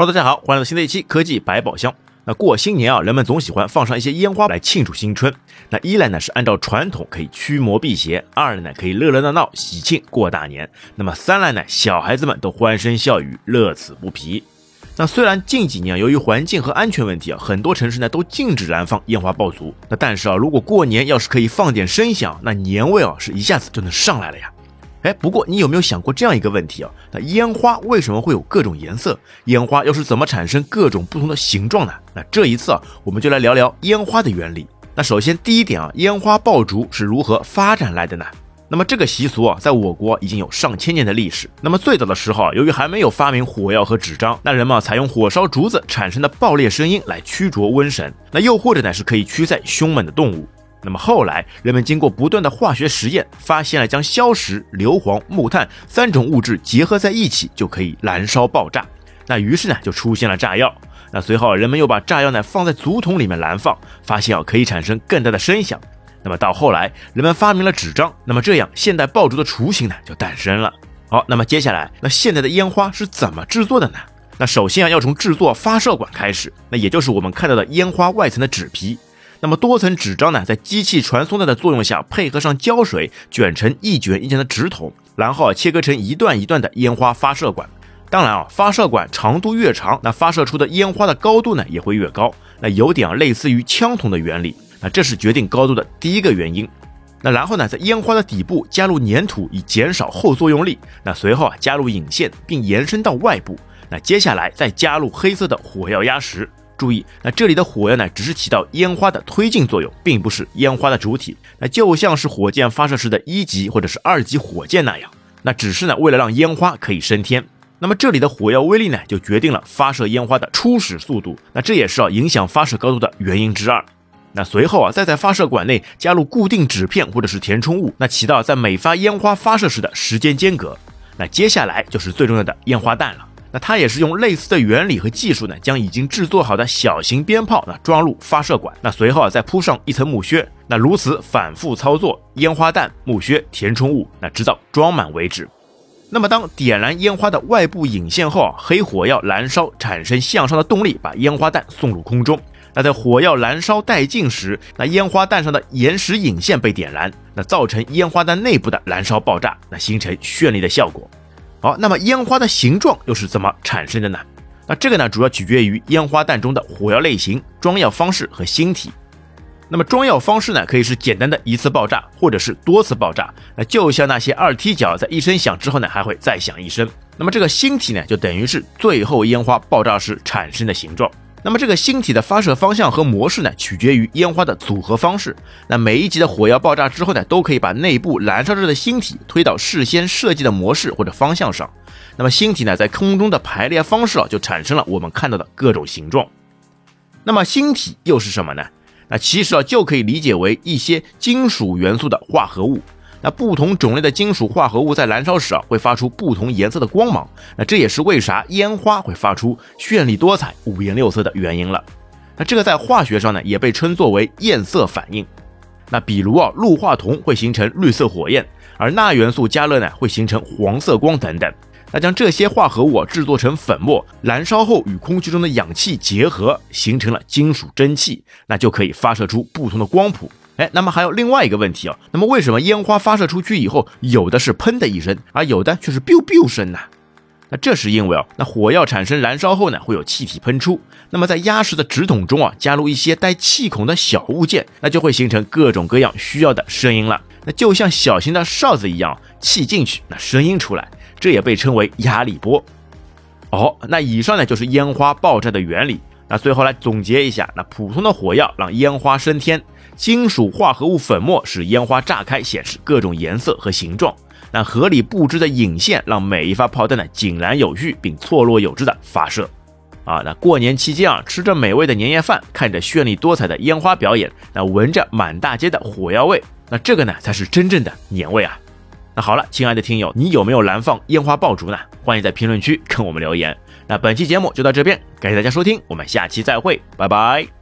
好大家好，欢迎来到新的一期科技百宝箱。那过新年啊，人们总喜欢放上一些烟花来庆祝新春。那一来呢是按照传统可以驱魔辟邪，二来呢可以热热闹闹喜庆过大年。那么三来呢，小孩子们都欢声笑语，乐此不疲。那虽然近几年由于环境和安全问题啊，很多城市呢都禁止燃放烟花爆竹。那但是啊，如果过年要是可以放点声响，那年味啊是一下子就能上来了呀。哎，不过你有没有想过这样一个问题啊？那烟花为什么会有各种颜色？烟花又是怎么产生各种不同的形状呢？那这一次啊，我们就来聊聊烟花的原理。那首先第一点啊，烟花爆竹是如何发展来的呢？那么这个习俗啊，在我国已经有上千年的历史。那么最早的时候啊，由于还没有发明火药和纸张，那人们采用火烧竹子产生的爆裂声音来驱逐瘟神，那又或者呢是可以驱散凶猛的动物。那么后来，人们经过不断的化学实验，发现了将硝石、硫磺、木炭三种物质结合在一起就可以燃烧爆炸。那于是呢，就出现了炸药。那随后，人们又把炸药呢放在竹筒里面燃放，发现啊可以产生更大的声响。那么到后来，人们发明了纸张，那么这样现代爆竹的雏形呢就诞生了。好，那么接下来，那现在的烟花是怎么制作的呢？那首先啊，要从制作发射管开始，那也就是我们看到的烟花外层的纸皮。那么多层纸张呢，在机器传送带的作用下，配合上胶水，卷成一卷一卷的纸筒，然后切割成一段一段的烟花发射管。当然啊，发射管长度越长，那发射出的烟花的高度呢也会越高。那有点类似于枪筒的原理。那这是决定高度的第一个原因。那然后呢，在烟花的底部加入粘土，以减少后作用力。那随后啊，加入引线，并延伸到外部。那接下来再加入黑色的火药压实。注意，那这里的火药呢，只是起到烟花的推进作用，并不是烟花的主体。那就像是火箭发射时的一级或者是二级火箭那样，那只是呢为了让烟花可以升天。那么这里的火药威力呢，就决定了发射烟花的初始速度。那这也是啊影响发射高度的原因之二。那随后啊，再在发射管内加入固定纸片或者是填充物，那起到在每发烟花发射时的时间间隔。那接下来就是最重要的烟花弹了。那它也是用类似的原理和技术呢，将已经制作好的小型鞭炮呢装入发射管，那随后啊再铺上一层木靴，那如此反复操作，烟花弹、木靴、填充物，那直到装满为止。那么当点燃烟花的外部引线后啊，黑火药燃烧产生向上的动力，把烟花弹送入空中。那在火药燃烧殆尽时，那烟花弹上的岩石引线被点燃，那造成烟花弹内部的燃烧爆炸，那形成绚丽的效果。好，那么烟花的形状又是怎么产生的呢？那这个呢，主要取决于烟花弹中的火药类型、装药方式和星体。那么装药方式呢，可以是简单的一次爆炸，或者是多次爆炸。那就像那些二踢脚，在一声响之后呢，还会再响一声。那么这个星体呢，就等于是最后烟花爆炸时产生的形状。那么这个星体的发射方向和模式呢，取决于烟花的组合方式。那每一级的火药爆炸之后呢，都可以把内部燃烧着的星体推到事先设计的模式或者方向上。那么星体呢，在空中的排列方式啊，就产生了我们看到的各种形状。那么星体又是什么呢？那其实啊，就可以理解为一些金属元素的化合物。那不同种类的金属化合物在燃烧时啊，会发出不同颜色的光芒。那这也是为啥烟花会发出绚丽多彩、五颜六色的原因了。那这个在化学上呢，也被称作为焰色反应。那比如啊，氯化铜会形成绿色火焰，而钠元素加热呢，会形成黄色光等等。那将这些化合物制作成粉末，燃烧后与空气中的氧气结合，形成了金属蒸汽，那就可以发射出不同的光谱。哎，那么还有另外一个问题啊，那么为什么烟花发射出去以后，有的是砰的一声，而有的却是 biu biu 声呢？那这是因为啊，那火药产生燃烧后呢，会有气体喷出，那么在压实的纸筒中啊，加入一些带气孔的小物件，那就会形成各种各样需要的声音了。那就像小型的哨子一样，气进去，那声音出来，这也被称为压力波。哦，那以上呢就是烟花爆炸的原理。那最后来总结一下，那普通的火药让烟花升天。金属化合物粉末使烟花炸开，显示各种颜色和形状。那合理布置的引线让每一发炮弹呢井然有序，并错落有致的发射。啊，那过年期间啊，吃着美味的年夜饭，看着绚丽多彩的烟花表演，那闻着满大街的火药味，那这个呢才是真正的年味啊！好了，亲爱的听友，你有没有燃放烟花爆竹呢？欢迎在评论区跟我们留言。那本期节目就到这边，感谢大家收听，我们下期再会，拜拜。